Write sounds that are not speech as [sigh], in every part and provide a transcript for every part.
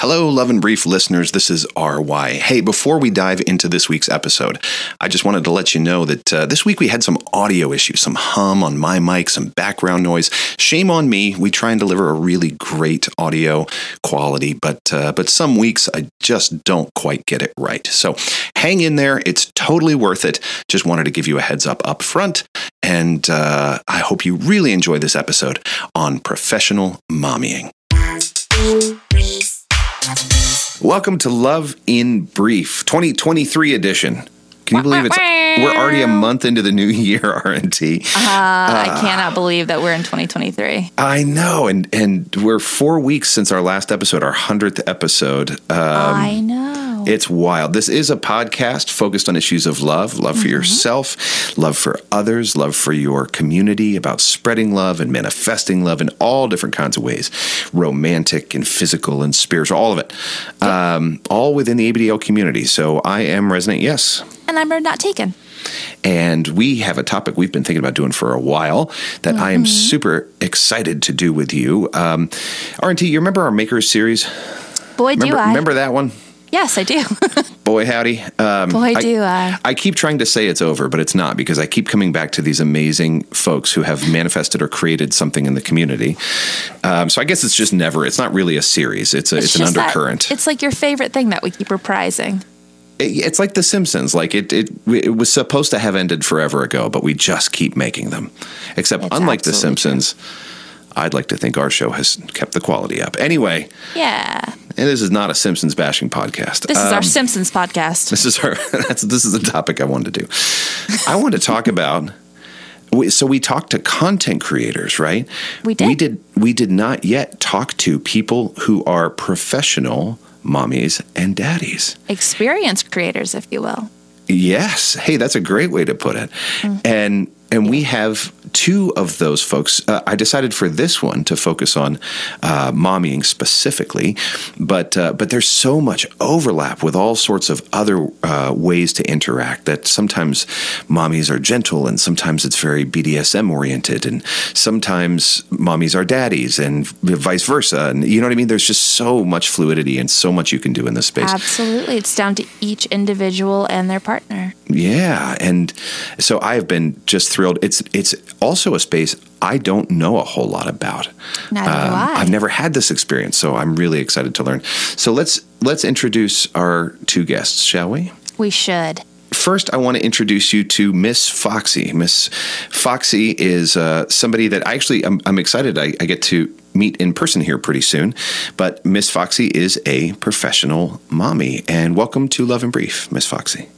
Hello, Love in Brief listeners. This is RY. Hey, before we dive into this week's episode, I just wanted to let you know that uh, this week we had some audio issues, some hum on my mic, some background noise. Shame on me. We try and deliver a really great audio quality, but uh, but some weeks I just don't quite get it right. So hang in there. It's totally worth it. Just wanted to give you a heads up up front, and uh, I hope you really enjoy this episode on professional mommying. Welcome to Love in Brief, 2023 edition. Can you believe it's we're already a month into the new [laughs] year, RNT? Uh, I cannot believe that we're in 2023. I know, and and we're four weeks since our last episode, our hundredth episode. Um, I know. It's wild. This is a podcast focused on issues of love, love for yourself, love for others, love for your community, about spreading love and manifesting love in all different kinds of ways romantic and physical and spiritual, all of it. Um, all within the ABDL community. So I am Resonate Yes. And I'm not taken. And we have a topic we've been thinking about doing for a while that I am super excited to do with you. Um, RNT, you remember our Makers series? Boy, Remember, do I. remember that one? Yes, I do. [laughs] Boy, howdy. Um, Boy, do I. I keep trying to say it's over, but it's not because I keep coming back to these amazing folks who have manifested or created something in the community. Um, so I guess it's just never. It's not really a series. It's a, it's, an just that- undercurrent. it's like your favorite thing that we keep reprising. It's like The Simpsons. Like it, it, it was supposed to have ended forever ago, but we just keep making them. Except, It's unlike The absolutely true. Simpsons, I'd like to think our show has kept the quality up. Anyway, Yeah. And this is not a Simpsons bashing podcast. This is Um, our Simpsons podcast. This is our. [laughs] That's this is the topic I wanted to do. I want to talk about. we- So we talked to content creators, right? We did. We did. We did not yet talk to people who are professional mommies and daddies. Experience creators, if you will. Yes. Hey, that's a great way to put it. And and we have two of those folks. Uh, I decided for this one to focus on uh, mommying specifically, but uh, but there's so much overlap with all sorts of other uh, ways to interact that sometimes mommies are gentle and sometimes it's very BDSM oriented and sometimes mommies are daddies and vice versa. And you know what I mean? There's just so much fluidity and so much you can do in this space. Absolutely. It's down to each individual and their partner. Yeah, and so I have been just thrilled. It's it's also a space I don't know a whole lot about. Um, do I. I've never had this experience, so I'm really excited to learn. So let's let's introduce our two guests, shall we? We should. First, I want to introduce you to Miss Foxy. Miss Foxy is uh, somebody that I actually I'm, I'm excited I, I get to meet in person here pretty soon. But Miss Foxy is a professional mommy, and welcome to Love in Brief, Miss Foxy.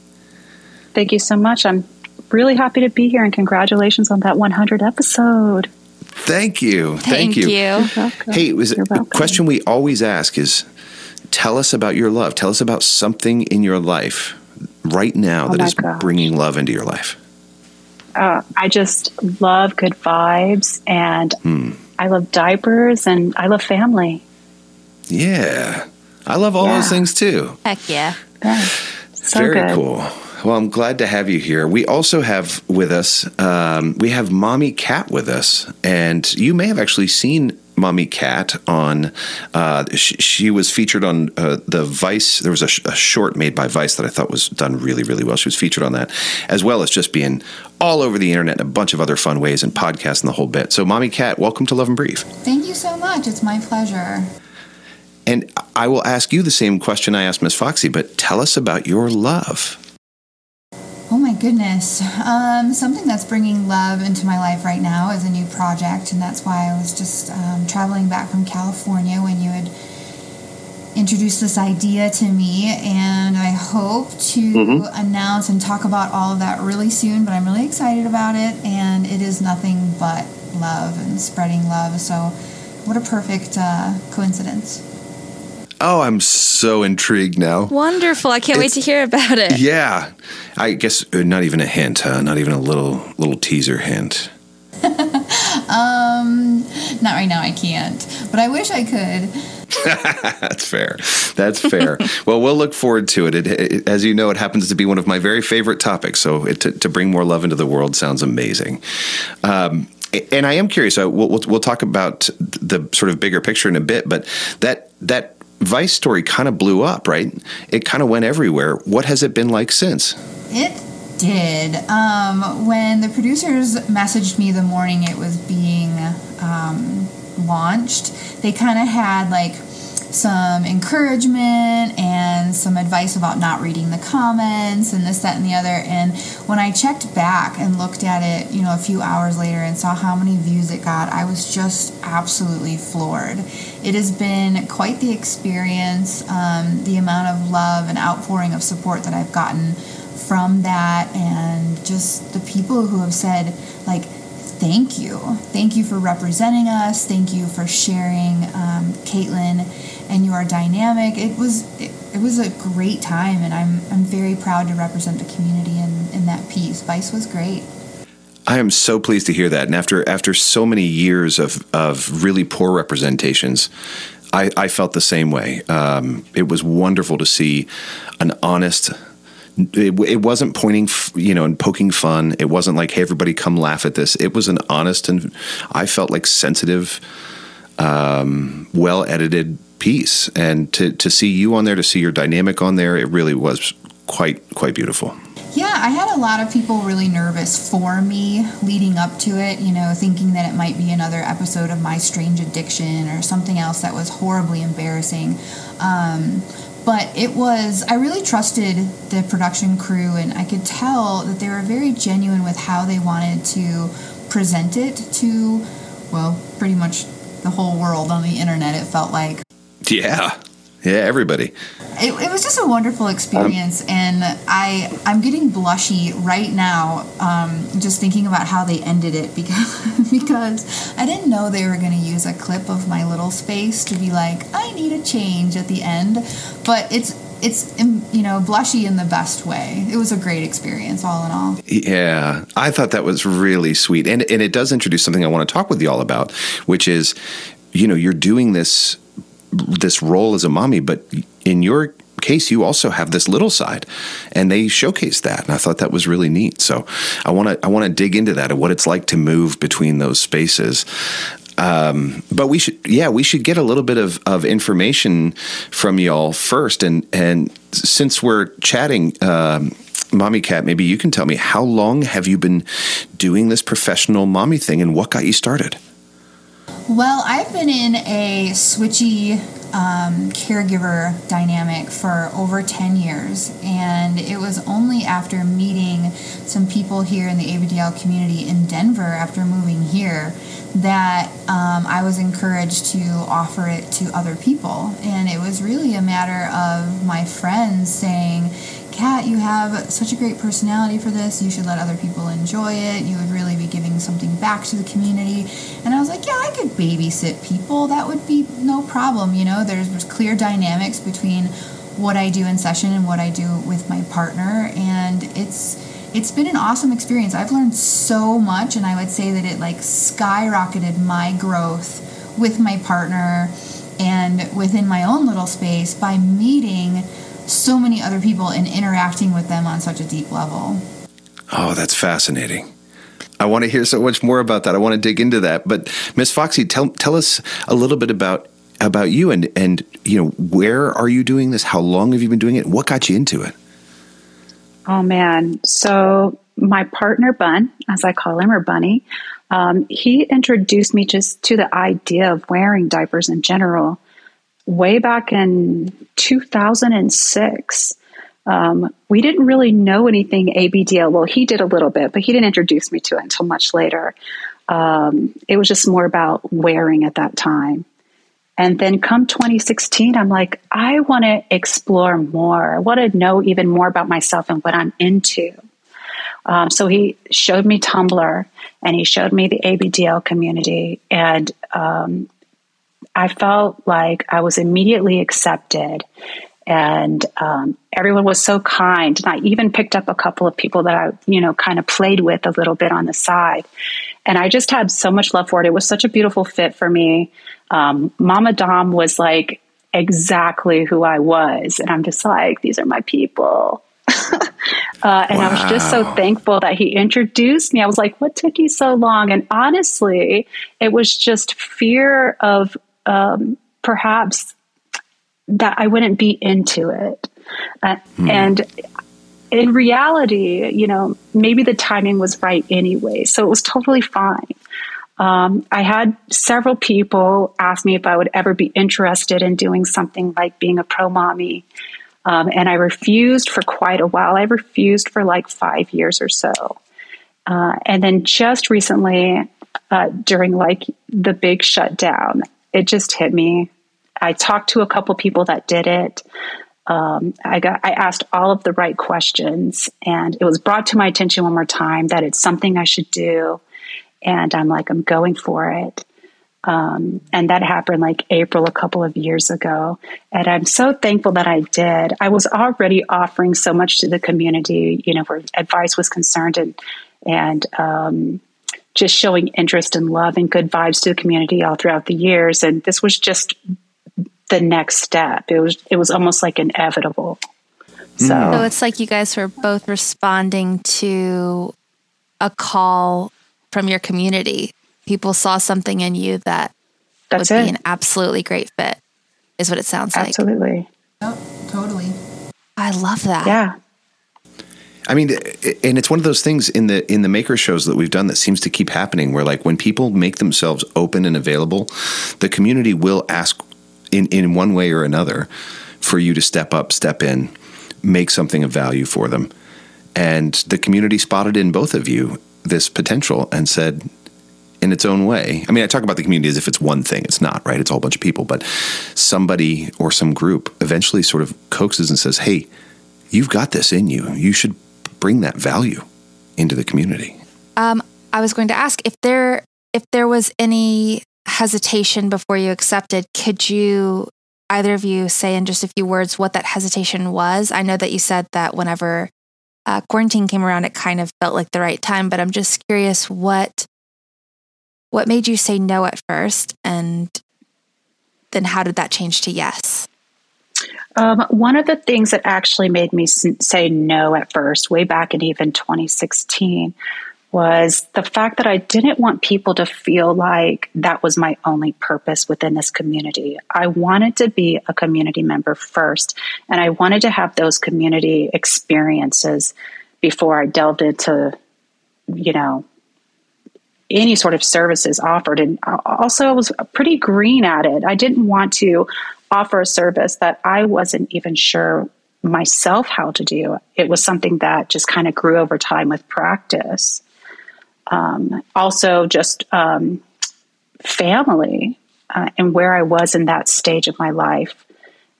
Thank you so much. I'm really happy to be here and congratulations on that 100 episode. Thank you. Thank, Thank, you. Welcome. Hey, it was You're a welcome. question we always ask is tell us about your love. Tell us about something in your life right now Oh that my is gosh. bringing love into your life. Uh, I just love good vibes and Hmm. I love diapers and I love family. Yeah. I love all Yeah. those things too. Heck yeah. Yeah. So Very good. cool. Well, I'm glad to have you here. We also have with us, um, we have Mommy Cat with us, and you may have actually seen Mommy Cat on. Uh, she, she was featured on uh, the Vice. There was a, sh- a short made by Vice that I thought was done really, really well. She was featured on that, as well as just being all over the internet in a bunch of other fun ways and podcasts and the whole bit. So, Mommy Cat, welcome to Love in Brief. Thank you so much. It's my pleasure. And I will ask you the same question I asked Miss Foxy, but tell us about your love. Goodness. Um, something that's bringing love into my life right now is a new project, and that's why I was just um, traveling back from California when you had introduced this idea to me. And I hope to announce and talk about all of that really soon, but I'm really excited about it, and it is nothing but love and spreading love. So, what a perfect uh, coincidence. Oh, I'm so intrigued now. Wonderful. I can't wait to hear about it. Yeah, I guess uh, not even a hint, huh? Not even a little little teaser hint. [laughs] Um, not right now, I can't, but I wish I could. [laughs] That's fair. That's fair. [laughs] well, we'll look forward to it. It, it. As you know, it happens to be one of my very favorite topics. So it, to, to bring more love into the world sounds amazing. Um, and I am curious. Uh, we'll, we'll, we'll talk about the sort of bigger picture in a bit, but that that Vice story kind of blew up, right? It kind of went everywhere. What has it been like since? It did. Um, when the producers messaged me the morning it was being um, launched, they kind of had like some encouragement and some advice about not reading the comments and this, that, and the other. And when I checked back and looked at it, you know, a few hours later and saw how many views it got, I was just absolutely floored. It has been quite the experience, um, the amount of love and outpouring of support that I've gotten from that, and just the people who have said, like, thank you. Thank you for representing us. Thank you for sharing um, Caitlin and your dynamic. It was it, it, was a great time, and I'm I'm very proud to represent the community in, in that piece. Vice was great. I am so pleased to hear that. And after after so many years of of really poor representations, I, I felt the same way. Um, it was wonderful to see an honest it, it, wasn't pointing, you know, and poking fun. It wasn't like, hey, everybody come laugh at this. It was an honest and I felt like sensitive, um, well edited piece. And to, to see you on there, to see your dynamic on there, it really was quite, quite beautiful. Yeah, I had a lot of people really nervous for me leading up to it, you know, thinking that it might be another episode of My Strange Addiction or something else that was horribly embarrassing. Um, but it was i really trusted the production crew and i could tell that they were very genuine with how they wanted to present it to well pretty much the whole world on the internet it felt like yeah. Yeah everybody. It, it was just a wonderful experience um, and i i'm getting blushy right now um, just thinking about how they ended it because [laughs] because i didn't know they were going to use a clip of my little space to be like i need a change at the end but it's it's you know blushy in the best way. It was a great experience all in all. Yeah i thought that was really sweet and and it does introduce something i want to talk with you all about which is you know you're doing this this role as a mommy, but in your case, you also have this little side, and they showcase that, and I thought that was really neat. So I want to I want to dig into that and what it's like to move between those spaces. Um, but we should, yeah, we should get a little bit of, of information from y'all first, and and since we're chatting. Um, Mommy Cat, maybe you can tell me how long have you been doing this professional mommy thing and what got you started? Well, I've been in a switchy um, caregiver dynamic for over 10 years, and it was only after meeting some people here in the ABDL community in Denver after moving here that um, I was encouraged to offer it to other people. And it was really a matter of my friends saying, Kat, you have such a great personality for this. You should let other people enjoy it. You would really be giving something back to the community. And I was like, yeah, I could babysit people. That would be no problem. You know, there's, there's clear dynamics between what I do in session and what I do with my partner. And it's, it's been an awesome experience. I've learned so much, and I would say that it like skyrocketed my growth with my partner and within my own little space by meeting so many other people and interacting with them on such a deep level. Oh, that's fascinating. I want to hear so much more about that. I want to dig into that. But Miss Foxy, tell tell us a little bit about about you and and you know where are you doing this? How long have you been doing it? What got you into it? Oh man, so my partner Bun, as I call him, or Bunny, um, he introduced me just to the idea of wearing diapers in general way back in 2006. Um, we didn't really know anything ABDL. Well, he did a little bit, but he didn't introduce me to it until much later. Um, it was just more about wearing at that time. And then come 2016, I'm like, I want to explore more. I want to know even more about myself and what I'm into. Um, so he showed me Tumblr and he showed me the ABDL community. And um, I felt like I was immediately accepted and um, everyone was so kind and i even picked up a couple of people that i you know kind of played with a little bit on the side and i just had so much love for it it was such a beautiful fit for me um, mama dom was like exactly who i was and i'm just like these are my people [laughs] uh, and wow. I was just so thankful that he introduced me. I was like, what took you so long? And honestly, it was just fear of um, perhaps that I wouldn't be into it. Uh, mm. And in reality, you know, maybe the timing was right anyway. So it was totally fine. Um, I had several people ask me if I would ever be interested in doing something like being a pro mommy. Um, and I refused for quite a while. I refused for like five years or so. Uh, and then just recently, uh, during like the big shutdown, it just hit me. I talked to a couple people that did it. Um, I got I asked all of the right questions, and it was brought to my attention one more time that it's something I should do. And I'm like, I'm going for it. Um, and that happened like April a couple of years ago. And I'm so thankful that I did. I was already offering so much to the community, you know, where advice was concerned and and um, just showing interest and love and good vibes to the community all throughout the years. And this was just the next step. It was it was almost like inevitable. So, mm. so it's like you guys were both responding to a call from your community. People saw something in you that That's would it. be an absolutely great fit. Is what it sounds absolutely. like. Absolutely. Oh, totally. I love that. Yeah. I mean, and it's one of those things in the in the maker shows that we've done that seems to keep happening. Where like when people make themselves open and available, the community will ask in in one way or another for you to step up, step in, make something of value for them. And the community spotted in both of you this potential and said, in its own way. I mean, I talk about the community as if it's one thing. It's not, right? It's a whole bunch of people, but somebody or some group eventually sort of coaxes and says, "Hey, you've got this in you. You should bring that value into the community." Um, I was going to ask if there if there was any hesitation before you accepted. Could you either of you say in just a few words what that hesitation was? I know that you said that whenever uh, quarantine came around, it kind of felt like the right time, but I'm just curious what what made you say no at first, and then how did that change to yes? Um, one of the things that actually made me say no at first, way back in even 2016, was the fact that I didn't want people to feel like that was my only purpose within this community. I wanted to be a community member first, and I wanted to have those community experiences before I delved into, you know, any sort of services offered. And also, I was pretty green at it. I didn't want to offer a service that I wasn't even sure myself how to do. It was something that just kind of grew over time with practice. Um, also, just um, family uh, and where I was in that stage of my life.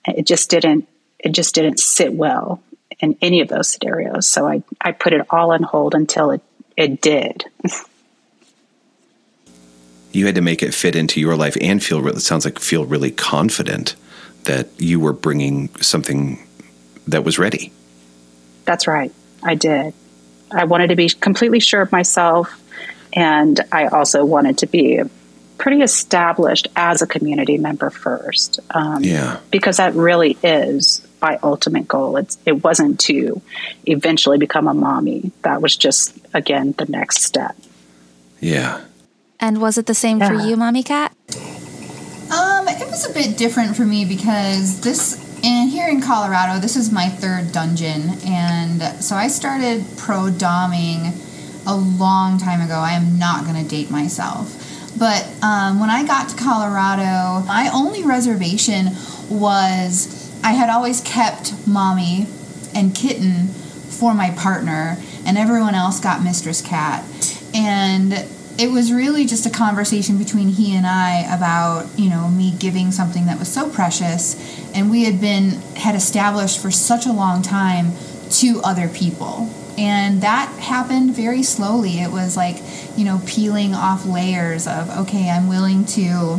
It just didn't. It just didn't sit well in any of those scenarios. So I, I put it all on hold until it, it did. [laughs] you had to make it fit into your life and feel it sounds like feel really confident that you were bringing something that was ready. That's right. I did. I wanted to be completely sure of myself. And I also wanted to be pretty established as a community member first. Um, yeah. Because that really is my ultimate goal. It's, it wasn't to eventually become a mommy. That was just, again, the next step. Yeah. And was it the same yeah. for you, Mommy Cat? Um, it was a bit different for me because this and here in Colorado, this is my third dungeon, and so I started pro doming a long time ago. I am not going to date myself. But um, when I got to Colorado, my only reservation was I had always kept mommy and kitten for my partner, and everyone else got mistress cat. And it was really just a conversation between he and I about, you know, me giving something that was so precious and we had been had established for such a long time to other people. And that happened very slowly. It was like, you know, peeling off layers of okay, I'm willing to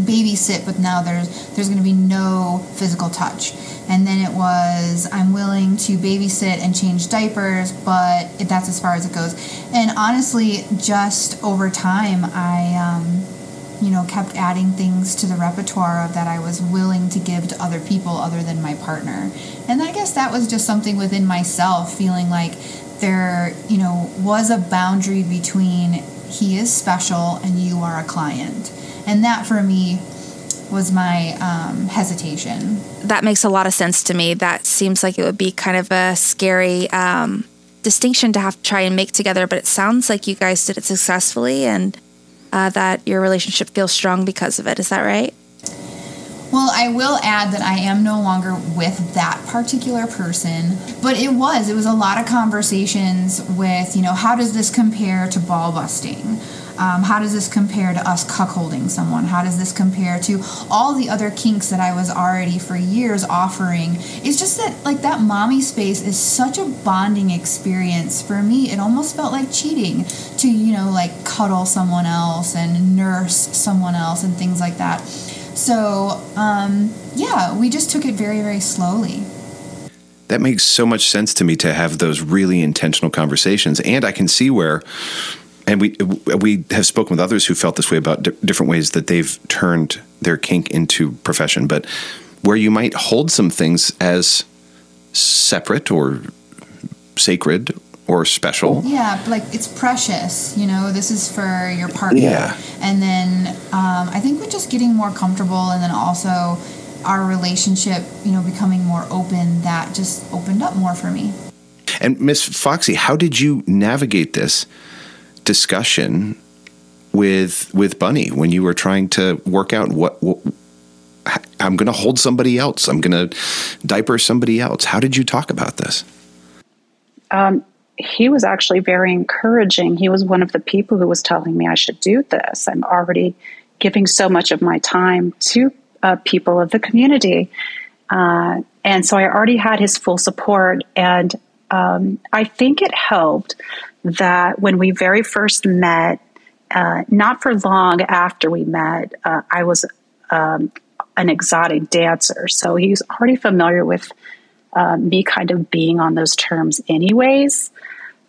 babysit, but now there's there's going to be no physical touch. And then it was I'm willing to babysit and change diapers, but that's as far as it goes. And honestly, just over time, I um, you know kept adding things to the repertoire of that I was willing to give to other people other than my partner. And I guess that was just something within myself, feeling like there you know was a boundary between he is special and you are a client and that for me was my um, hesitation. That makes a lot of sense to me. That seems like it would be kind of a scary um, distinction to have to try and make together, but it sounds like you guys did it successfully and uh, that your relationship feels strong because of it. Is that right? Well, I will add that I am no longer with that particular person, but it was. It was a lot of conversations with, you know, how does this compare to ball busting? Um, how does this compare to us cuckolding someone? How does this compare to all the other kinks that I was already for years offering? It's just that, like, that mommy space is such a bonding experience for me. It almost felt like cheating to, you know, like cuddle someone else and nurse someone else and things like that. So, um, yeah, we just took it very, very slowly. That makes so much sense to me to have those really intentional conversations. And I can see where, and we we have spoken with others who felt this way about d- different ways that they've turned their kink into profession, but where you might hold some things as separate or sacred or special. Yeah, like it's precious. You know, this is for your partner. Yeah. And then um, I think with just getting more comfortable, and then also our relationship, you know, becoming more open, that just opened up more for me. And Miss Foxy, how did you navigate this discussion with with Bunny when you were trying to work out what, what I'm going to hold somebody else, I'm going to diaper somebody else? How did you talk about this? Um, he was actually very encouraging. He was one of the people who was telling me I should do this. I'm already giving so much of my time to uh, people of the community. Uh, and so I already had his full support. And um, I think it helped that when we very first met, uh, not for long after we met, uh, I was um, an exotic dancer. So he's already familiar with uh, me kind of being on those terms, anyways.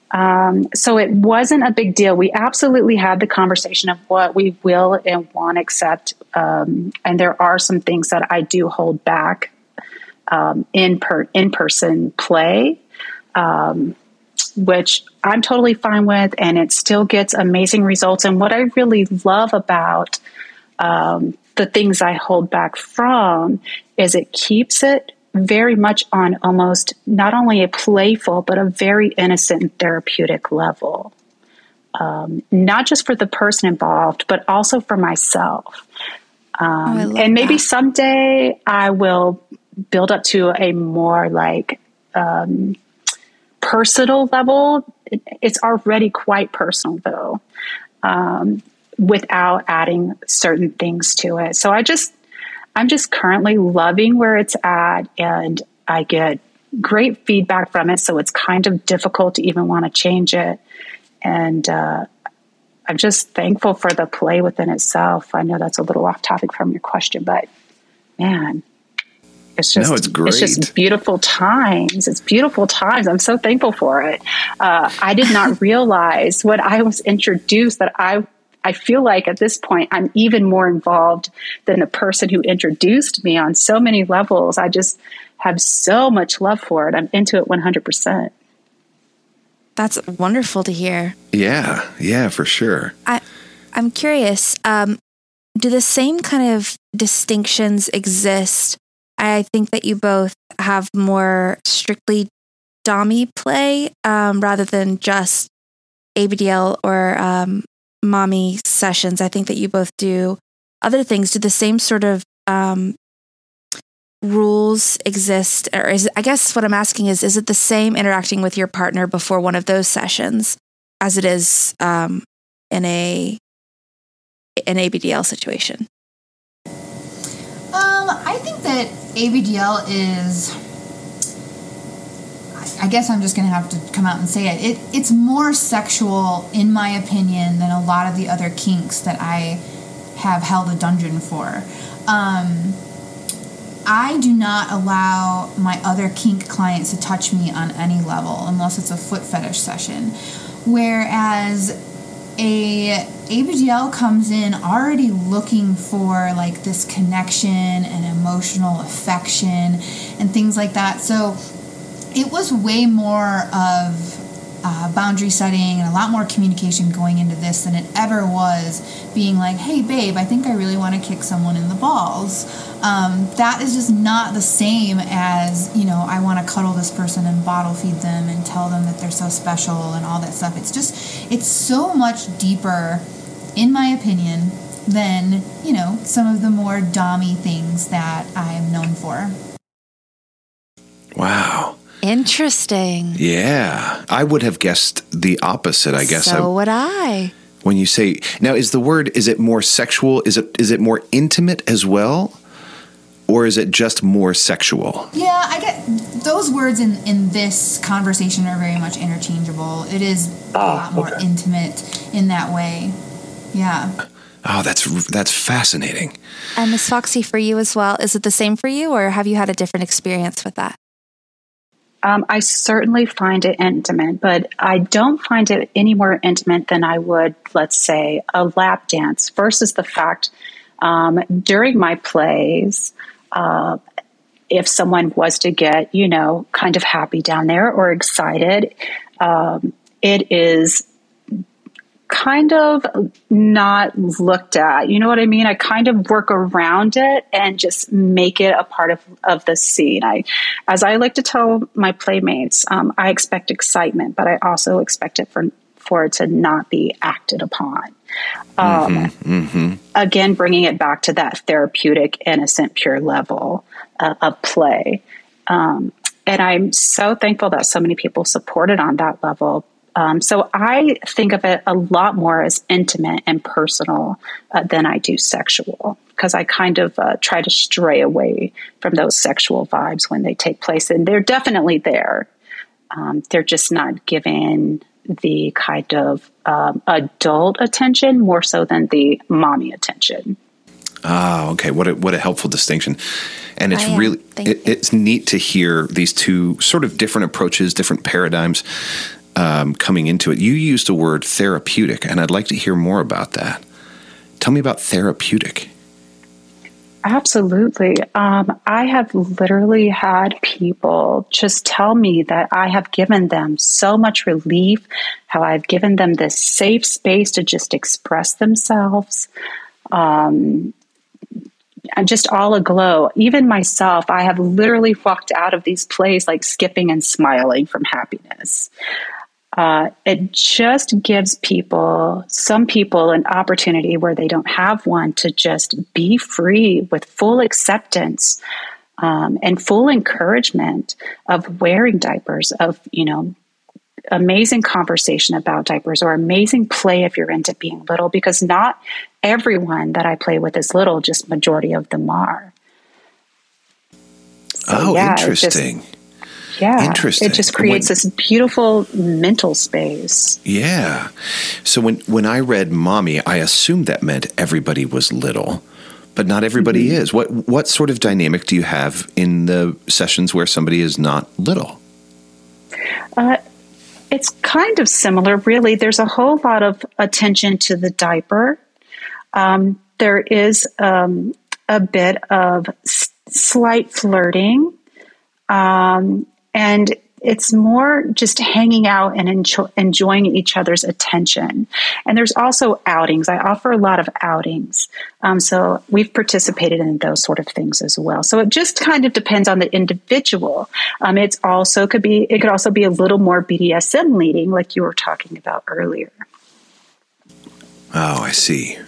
Um, so it wasn't a big deal. We absolutely had the conversation of what we will and won't accept. Um, and there are some things that I do hold back um, in per in person play, um, which I'm totally fine with, and it still gets amazing results. And what I really love about um, the things I hold back from is it keeps it very much on almost not only a playful, but a very innocent and therapeutic level. Um, not just for the person involved, but also for myself. Um, oh, and maybe that. someday I will build up to a more like um, personal level. It's already quite personal, though, um, without adding certain things to it. So I just I'm just currently loving where it's at and I get great feedback from it. So it's kind of difficult to even want to change it. And uh, I'm just thankful for the play within itself. I know that's a little off topic from your question, but man, it's just no, it's great. It's just beautiful times. It's beautiful times. I'm so thankful for it. Uh, I did not [laughs] realize when I was introduced that I I feel like at this point, I'm even more involved than the person who introduced me on so many levels. I just have so much love for it. I'm into it 100%. That's wonderful to hear. Yeah, yeah, for sure. I, I'm curious. Um, do the same kind of distinctions exist? I think that you both have more strictly Dommy play um, rather than just ABDL or um, mommy sessions. I think that you both do other things. Do the same sort of um, rules exist, or is I guess what I'm asking is, is it the same interacting with your partner before one of those sessions as it is um, in a an ABDL situation? That ABDL is I guess I'm just going to have to come out and say it. it. It's more sexual, in my opinion, than a lot of the other kinks that I have held a dungeon for. Um, I do not allow my other kink clients to touch me on any level unless it's a foot fetish session. Whereas a ABDL comes in already looking for like this connection and emotional affection and things like that. So it was way more of uh, boundary setting and a lot more communication going into this than it ever was being like, hey, babe, I think I really want to kick someone in the balls. Um, that is just not the same as, you know, I want to cuddle this person and bottle feed them and tell them that they're so special and all that stuff. It's just, it's so much deeper, in my opinion, than, you know, some of the more dommy things that I am known for. Wow. Interesting. Yeah. I would have guessed the opposite, I guess. So I, would I. when you say now is the word is it more sexual? Is it is it more intimate as well? Or is it just more sexual? Yeah, I get those words in, in this conversation are very much interchangeable. It is a ah, lot more intimate in that way. Yeah. Oh, that's that's fascinating. And Miss Foxy, for you as well, is it the same for you, or have you had a different experience with that? Um, I certainly find it intimate, but I don't find it any more intimate than I would, let's say, a lap dance versus the fact um, during my plays, uh, if someone was to get, you know, kind of happy down there or excited, um, it is kind of not looked at. You know what I mean? I kind of work around it and just make it a part of, of the scene. I, as I like to tell my playmates, um, I expect excitement, but I also expect it for for it to not be acted upon. Um, Again, bringing it back to that therapeutic, innocent, pure level uh, of play. Um, and I'm so thankful that so many people supported on that level. Um, so I think of it a lot more as intimate and personal uh, than I do sexual because I kind of uh, try to stray away from those sexual vibes when they take place, and they're definitely there. Um, they're just not given the kind of um, adult attention more so than the mommy attention. Ah, okay. What a, what a helpful distinction. And it's really it, it's neat to hear these two sort of different approaches, different paradigms um, coming into it. You used the word therapeutic, and I'd like to hear more about that. Tell me about therapeutic. Absolutely. Um, I have literally had people just tell me that I have given them so much relief, how I've given them this safe space to just express themselves. Um, I'm just all aglow. Even myself, I have literally walked out of these plays like skipping and smiling from happiness. Uh, it just gives people, some people, an opportunity where they don't have one to just be free with full acceptance um, and full encouragement of wearing diapers, of, you know, amazing conversation about diapers or amazing play if you're into being little, because not everyone that I play with is little, just majority of them are. So, oh, yeah, it just- interesting. Yeah. Interesting. It just creates when- this beautiful mental space. Yeah. So when when I read "mommy," I assumed that meant everybody was little, but not everybody Mm-hmm. is. What what sort of dynamic do you have in the sessions where somebody is not little? Uh, it's kind of similar, really. There's a whole lot of attention to the diaper. Um, there is um, a bit of s- slight flirting, um, and it's more just hanging out and enjoy- enjoying each other's attention. And there's also outings. I offer a lot of outings. Um, so we've participated in those sort of things as well. So it just kind of depends on the individual. Um, it's also could be, it could also be a little more BDSM leading, like you were talking about earlier. Oh, I see.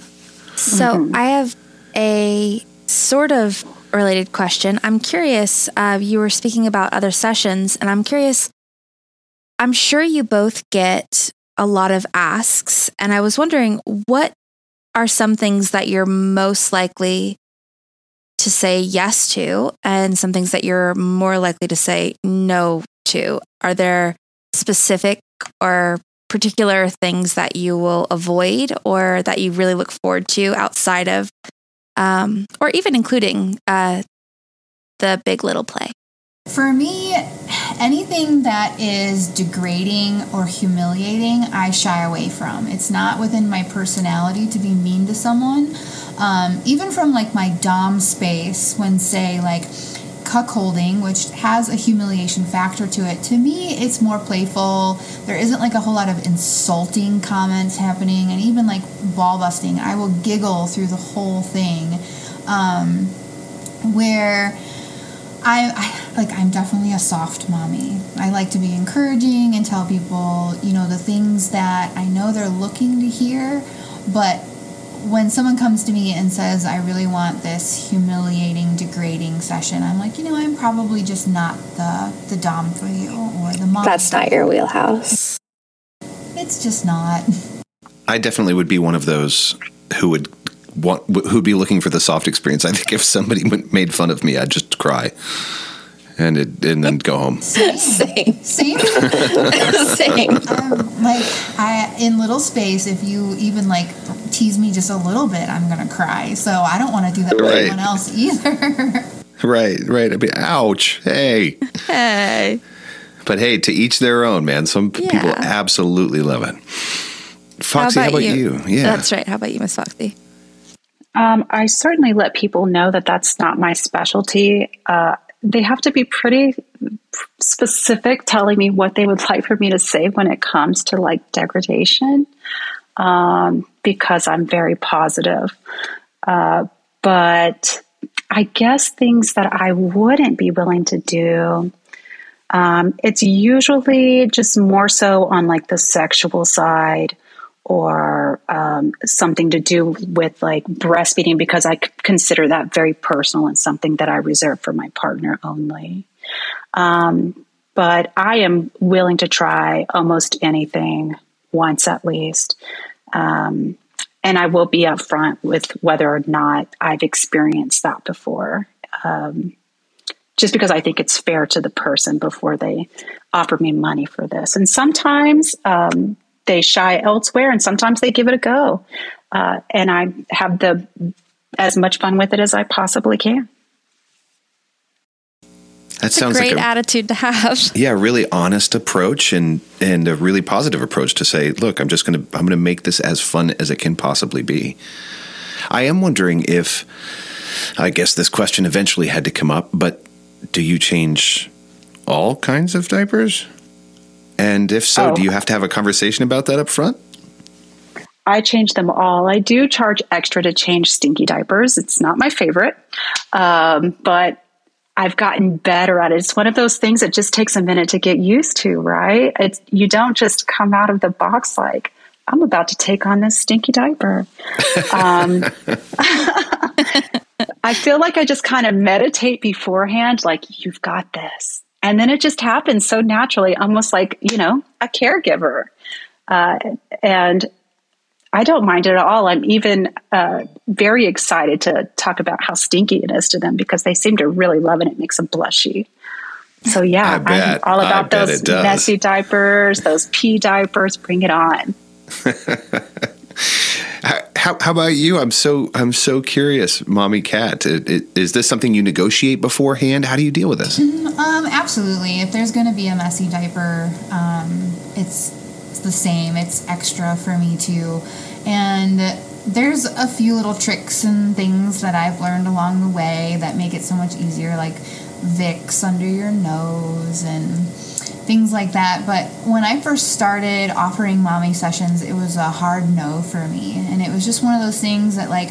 So I have a sort of related question. I'm curious. Uh, you were speaking about other sessions, and I'm curious. I'm sure you both get a lot of asks, and I was wondering what are some things that you're most likely to say yes to, and some things that you're more likely to say no to. Are there specific or particular things that you will avoid or that you really look forward to outside of um, or even including uh, the big little play For me, anything that is degrading or humiliating, I shy away from. It's not within my personality to be mean to someone. Um, even from like my Dom space, when say like cuckolding, which has a humiliation factor to it. To me, it's more playful. There isn't like a whole lot of insulting comments happening, and even like ball busting. I will giggle through the whole thing. Um, where I, I, like I'm definitely a soft mommy. I like to be encouraging and tell people, you know, the things that I know they're looking to hear, but when someone comes to me and says, I really want this humiliating, degrading session, I'm like, you know, I'm probably just not the, the Dom for you or the mom. That's not your wheelhouse. It's just not. I definitely would be one of those who would want, who'd be looking for the soft experience. I think if somebody [laughs] made fun of me, I'd just cry and it, and then go home. [laughs] Same. Same. Same. [laughs] Same. Um, like I in little space, if you even like tease me just a little bit, I'm gonna cry. So I don't want to do that with Right. anyone else either. [laughs] Right, right. I'd be, ouch. Hey. Hey. But hey, to each their own, man. Some p- people absolutely love it. Foxy, how about, you? Yeah. That's right. How about you, Miss Foxy? Um, I certainly let people know that that's not my specialty. Uh, they have to be pretty specific, telling me what they would like for me to say when it comes to like degradation, um, because I'm very positive. Uh, but I guess things that I wouldn't be willing to do. Um, it's usually just more so on like the sexual side or um, something to do with like breastfeeding because I consider that very personal and something that I reserve for my partner only. Um, but I am willing to try almost anything once at least. Um, and I will be upfront with whether or not I've experienced that before. Um, just because I think it's fair to the person before they offer me money for this. And sometimes um, they shy elsewhere, and sometimes they give it a go. Uh, and I have the as much fun with it as I possibly can. that It's a sounds great like a attitude to have. [laughs] yeah, really honest approach and and a really positive approach to say, look, I'm just going to I'm going to make this as fun as it can possibly be. I am wondering if I guess this question eventually had to come up, but do you change all kinds of diapers? And if so, Oh. do you have to have a conversation about that up front? I change them all. I do charge extra to change stinky diapers. It's not my favorite, um, but I've gotten better at it. It's one of those things that just takes a minute to get used to, right? It's you don't just come out of the box like I'm about to take on this stinky diaper. [laughs] Um, [laughs] I feel like I just kind of meditate beforehand, like you've got this, and then it just happens so naturally, almost like you know a caregiver. Uh, and I don't mind it at all. I'm even uh, very excited to talk about how stinky it is to them because they seem to really love it. It makes them blushy. So yeah. I'm all about those messy diapers, those pee diapers. Bring it on. [laughs] How, how, about you? I'm so I'm so curious, mommy cat. I- I- Is this something you negotiate beforehand? How do you deal with this? Um, absolutely. If there's going to be a messy diaper, um, it's, it's the same. It's extra for me too. And there's a few little tricks and things that I've learned along the way that make it so much easier, like Vicks under your nose and things like that. But when I first started offering mommy sessions, it was a hard no for me. And it was just one of those things that, like,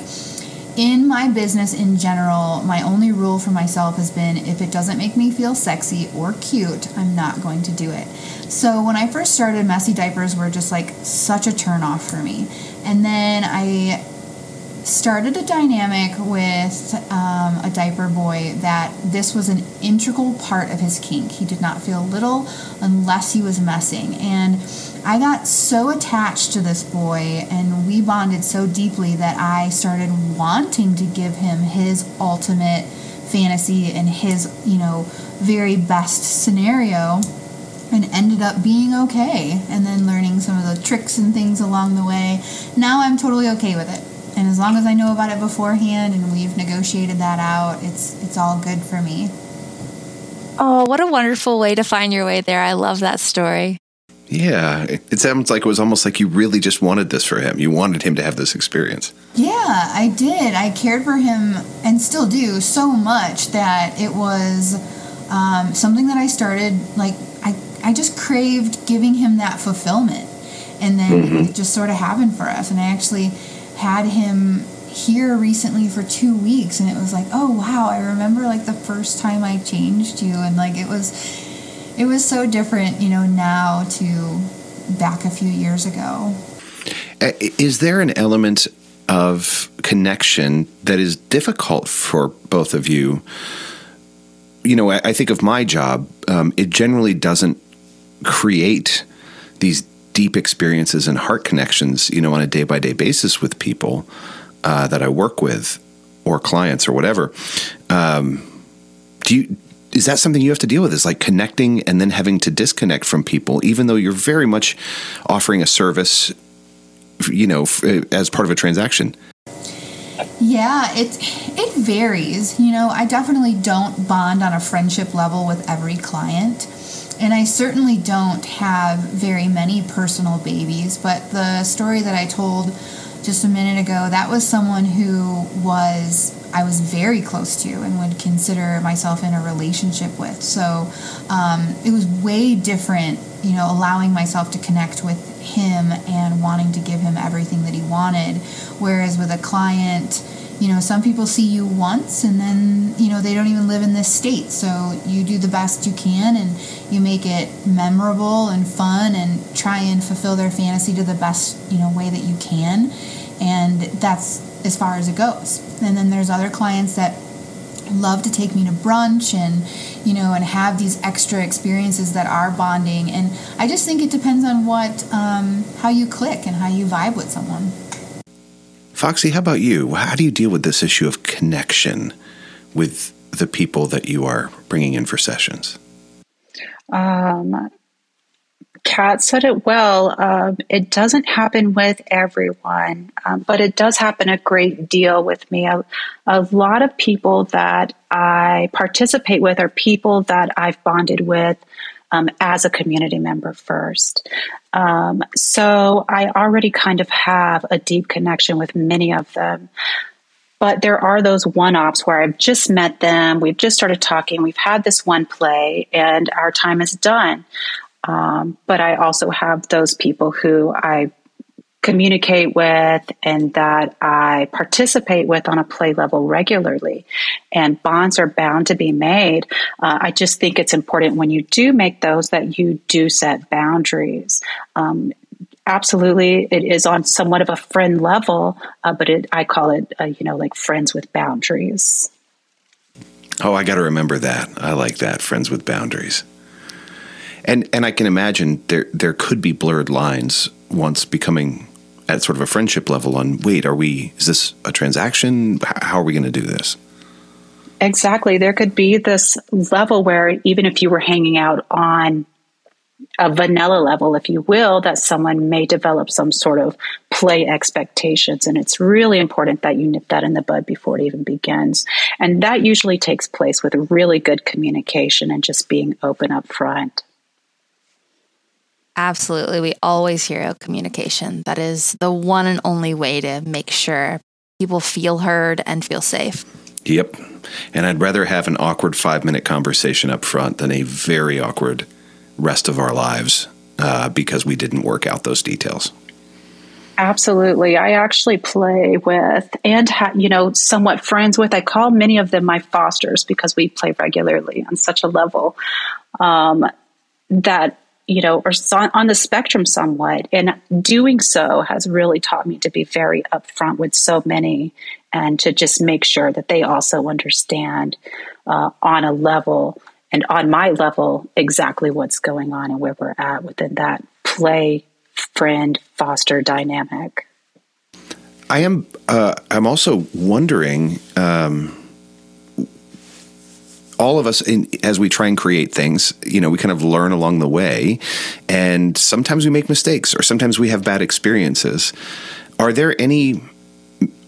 in my business in general, my only rule for myself has been if it doesn't make me feel sexy or cute, I'm not going to do it. So when I first started, messy diapers were just like such a turnoff for me. And then I started a dynamic with um, a diaper boy that this was an integral part of his kink. He did not feel little unless he was messing. And I got so attached to this boy and we bonded so deeply that I started wanting to give him his ultimate fantasy and his, you know, very best scenario and ended up being okay and then learning some of the tricks and things along the way. Now I'm totally okay with it. And as long as I know about it beforehand and we've negotiated that out, it's it's all good for me. Oh, what a wonderful way to find your way there. I love that story. Yeah, it, it sounds like it was almost like you really just wanted this for him. You wanted him to have this experience. Yeah, I did. I cared for him and still do so much that it was um, something that I started like I I just craved giving him that fulfillment, and then Mm-hmm. it just sort of happened for us. And I actually had him here recently for two weeks, and it was like, oh wow, I remember like the first time I changed you, and like it was it was so different, you know, now to back a few years ago. Uh, Is there an element of connection that is difficult for both of you? You know, I, I think of my job, um, it generally doesn't create these deep experiences and heart connections, you know, on a day by day basis with people uh, that I work with or clients or whatever. Um, do you? Is that something you have to deal with? Is like connecting and then having to disconnect from people, even though you're very much offering a service you know, f- as part of a transaction. Yeah, it it varies. You know, I definitely don't bond on a friendship level with every client. And I certainly don't have very many personal babies, but the story that I told just a minute ago, that was someone who was I was very close to and would consider myself in a relationship with. So um, it was way different, you know, allowing myself to connect with him and wanting to give him everything that he wanted. Whereas with a client, you know, some people see you once and then, you know, they don't even live in this state. So you do the best you can and you make it memorable and fun and try and fulfill their fantasy to the best, you know, way that you can. And that's as far as it goes. And then there's other clients that love to take me to brunch and you know and have these extra experiences that are bonding and i just think it depends on what um, how you click and how you vibe with someone Foxy, how about you? How do you deal with this issue of connection with the people that you are bringing in for sessions? Um, Kat said it well. Um, it doesn't happen with everyone, um, but it does happen a great deal with me. A, a lot of people that I participate with are people that I've bonded with um, as a community member first. Um, so I already kind of have a deep connection with many of them. But there are those one offs where I've just met them, we've just started talking, we've had this one play, and our time is done. Um, but I also have those people who I communicate with and that I participate with on a play level regularly. And bonds are bound to be made. Uh, I just think it's important when you do make those that you do set boundaries. Um, absolutely, it is on somewhat of a friend level, uh, but it, I call it, uh, you know, like friends with boundaries. Oh, I got to remember that. I like that. Friends with boundaries. And and I can imagine there there could be blurred lines once becoming at sort of a friendship level on wait, are we is this a transaction? How are we going to do this? Exactly. There could be this level where even if you were hanging out on a vanilla level, if you will, that someone may develop some sort of play expectations. And it's really important that you nip that in the bud before it even begins. And that usually takes place with really good communication and just being open up front. Absolutely. We always hear communication. That is the one and only way to make sure people feel heard and feel safe. Yep. And I'd rather have an awkward five minute conversation up front than a very awkward rest of our lives uh, because we didn't work out those details. Absolutely. I actually play with and, ha- you know, somewhat friends with. I call many of them my fosters because we play regularly on such a level um, that, you know, or on the spectrum somewhat. And doing so has really taught me to be very upfront with so many and to just make sure that they also understand uh, on a level and on my level exactly what's going on and where we're at within that play friend foster dynamic. I am. Uh, I'm also wondering. Um, all of us, in, as we try and create things, you know, we kind of learn along the way, and sometimes we make mistakes, or sometimes we have bad experiences. Are there any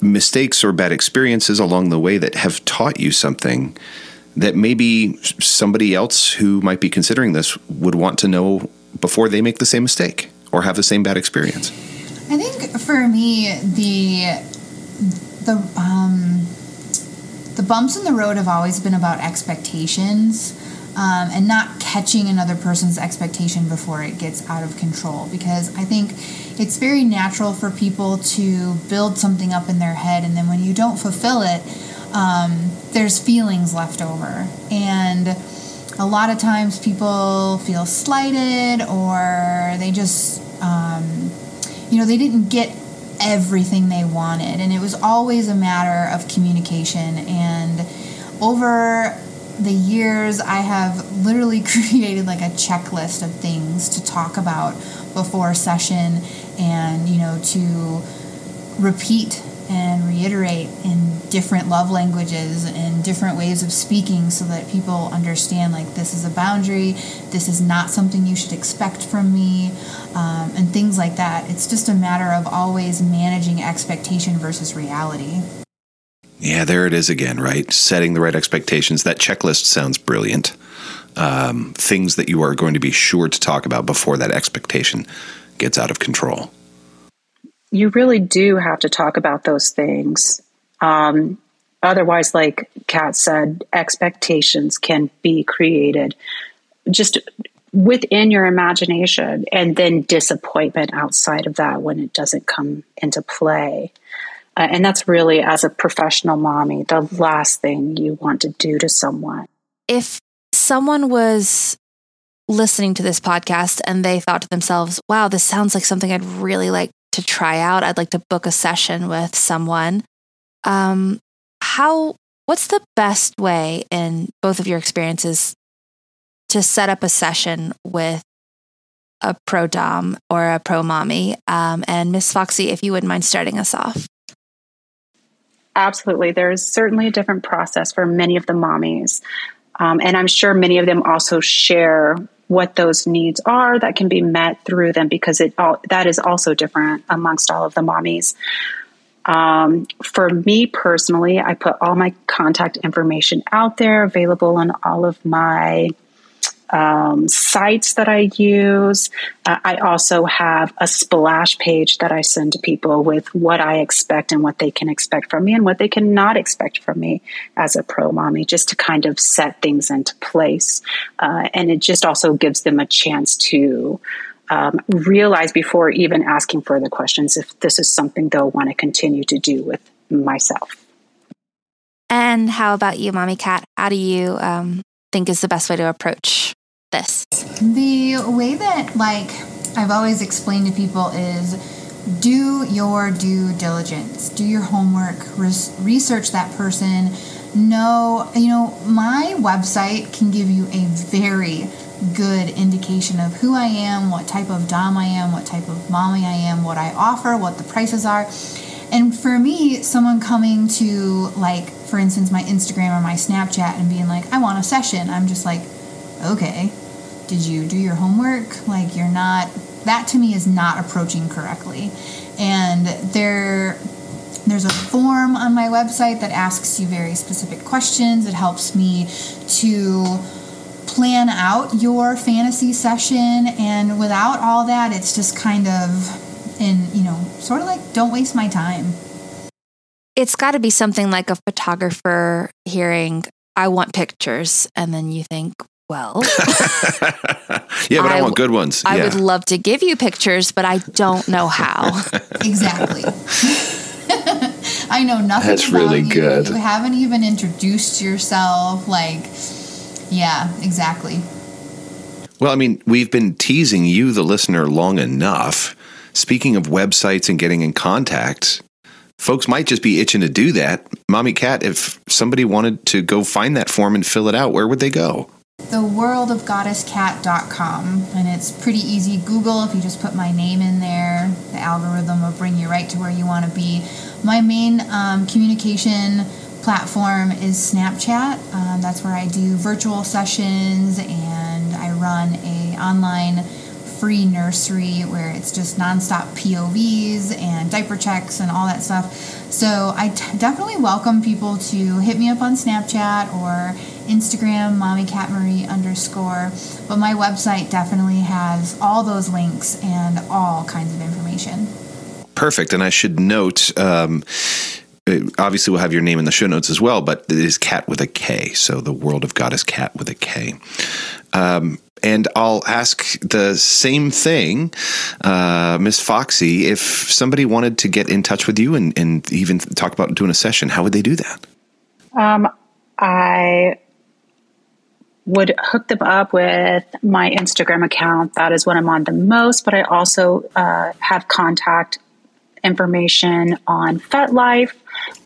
mistakes or bad experiences along the way that have taught you something that maybe somebody else who might be considering this would want to know before they make the same mistake or have the same bad experience? I think for me, the the um, the bumps in the road have always been about expectations. Um, and not catching another person's expectation before it gets out of control. Because I think it's very natural for people to build something up in their head, and then when you don't fulfill it, um, there's feelings left over. And a lot of times people feel slighted or they just, um, you know, they didn't get everything they wanted. And it was always a matter of communication. And over the years, I have literally [laughs] created like a checklist of things to talk about before session and, you know, to repeat and reiterate in different love languages and different ways of speaking so that people understand like this is a boundary this is not something you should expect from me um, and things like that. It's just a matter of always managing expectation versus reality. Yeah there it is again right? Setting the right expectations. That checklist sounds brilliant. Um, things that you are going to be sure to talk about before that expectation gets out of control you really do have to talk about those things. Um, otherwise, like Kat said, expectations can be created just within your imagination and then disappointment outside of that when it doesn't come into play. Uh, and that's really, as a professional mommy, the last thing you want to do to someone. If someone was listening to this podcast and they thought to themselves, wow, this sounds like something I'd really like to try out. I'd like to book a session with someone. Um, how? What's the best way in both of your experiences to set up a session with a pro dom or a pro mommy? Um, and Miss Foxy, if you wouldn't mind starting us off. Absolutely. There's certainly a different process for many of the mommies. Um, and I'm sure many of them also share what those needs are that can be met through them because it all that is also different amongst all of the mommies. Um, for me personally, I put all my contact information out there, available on all of my um, sites that I use. Uh, I also have a splash page that I send to people with what I expect and what they can expect from me and what they cannot expect from me as a pro mommy, just to kind of set things into place. Uh, and it just also gives them a chance to. Um, realize before even asking further questions if this is something they'll want to continue to do with myself. And how about you, Mommy Kat? How do you um, think is the best way to approach this? The way that, like, I've always explained to people is do your due diligence, do your homework, res- research that person. Know, you know, my website can give you a very good indication of who I am, what type of Dom I am, what type of mommy I am, what I offer, what the prices are. And for me, someone coming to, like, for instance, my Instagram or my Snapchat and being like, I want a session, I'm just like, okay, did you do your homework? Like, you're not, that to me is not approaching correctly. And there, there's a form on my website that asks you very specific questions. It helps me to plan out your fantasy session. And without all that, it's just kind of, in, you know, sort of like, don't waste my time. It's got to be something like a photographer hearing, I want pictures. And then you think, well, [laughs] yeah, but I, I want good ones. I yeah. would love to give you pictures, but I don't know how. [laughs] exactly. [laughs] I know nothing That's about really you. good. You haven't even introduced yourself. Like, yeah, exactly. Well, I mean, we've been teasing you, the listener, long enough. Speaking of websites and getting in contact, folks might just be itching to do that. Mommy Kat, if somebody wanted to go find that form and fill it out, where would they go? theworldofgoddesskat.com and it's pretty easy google if you just put my name in there the algorithm will bring you right to where you want to be my main um, communication platform is snapchat um, that's where i do virtual sessions and i run a online free nursery where it's just nonstop povs and diaper checks and all that stuff so I t- definitely welcome people to hit me up on snapchat or Instagram, Mommy Cat Marie underscore. But my website definitely has all those links and all kinds of information. Perfect. And I should note, um, uh, obviously we'll have your name in the show notes as well, but it is cat with a K. So the world of Goddess cat with a K. Um, and I'll ask the same thing, uh, Miss Foxy, if somebody wanted to get in touch with you and, and even talk about doing a session, how would they do that? Um, I would hook them up with my Instagram account. That is what I'm on the most, but I also uh, have contact information on FetLife.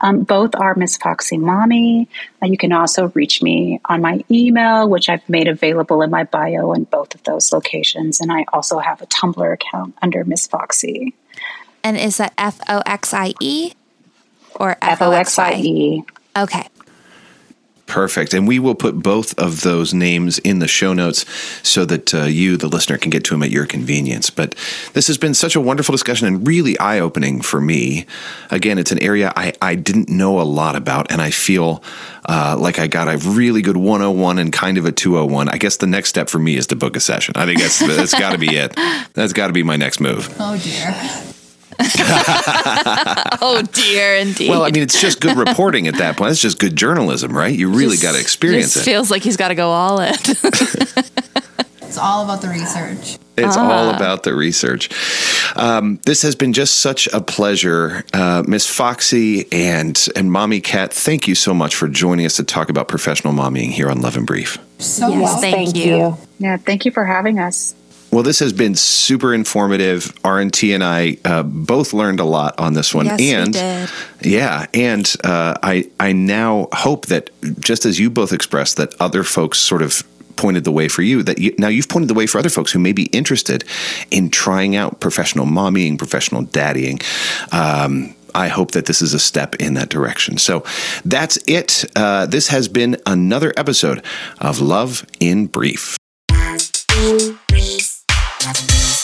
Um, both are Miss Foxy Mommy. Uh, you can also reach me on my email, which I've made available in my bio in both of those locations. And I also have a Tumblr account under Miss Foxy. And is that F O X I E or F O X I E? Okay. Perfect. And we will put both of those names in the show notes so that uh, you, the listener, can get to them at your convenience. But this has been such a wonderful discussion and really eye opening for me. Again, it's an area I, I didn't know a lot about, and I feel uh, like I got a really good 101 and kind of a 201. I guess the next step for me is to book a session. I think that's, that's got to be it. That's got to be my next move. Oh, dear. [laughs] oh dear, indeed. Well, I mean, it's just good reporting at that point. It's just good journalism, right? You really got to experience just it. Feels like he's got to go all in. [laughs] It's all about the research. It's all about the research. Um, this has been just such a pleasure, uh, Miss Foxy and and Mommy Kat. Thank you so much for joining us to talk about professional mommying here on Love in Brief. So Yes, well. thank thank, you. you. Yeah, thank you for having us. Well, this has been super informative. RNT and I uh, both learned a lot on this one, Yes, we and did. yeah, and uh, I I now hope that just as you both expressed that other folks sort of pointed the way for you that you, now you've pointed the way for other folks who may be interested in trying out professional mommying, professional daddying. Um, I hope that this is a step in that direction. So that's it. Uh, this has been another episode of Love in. Brief. Thank you.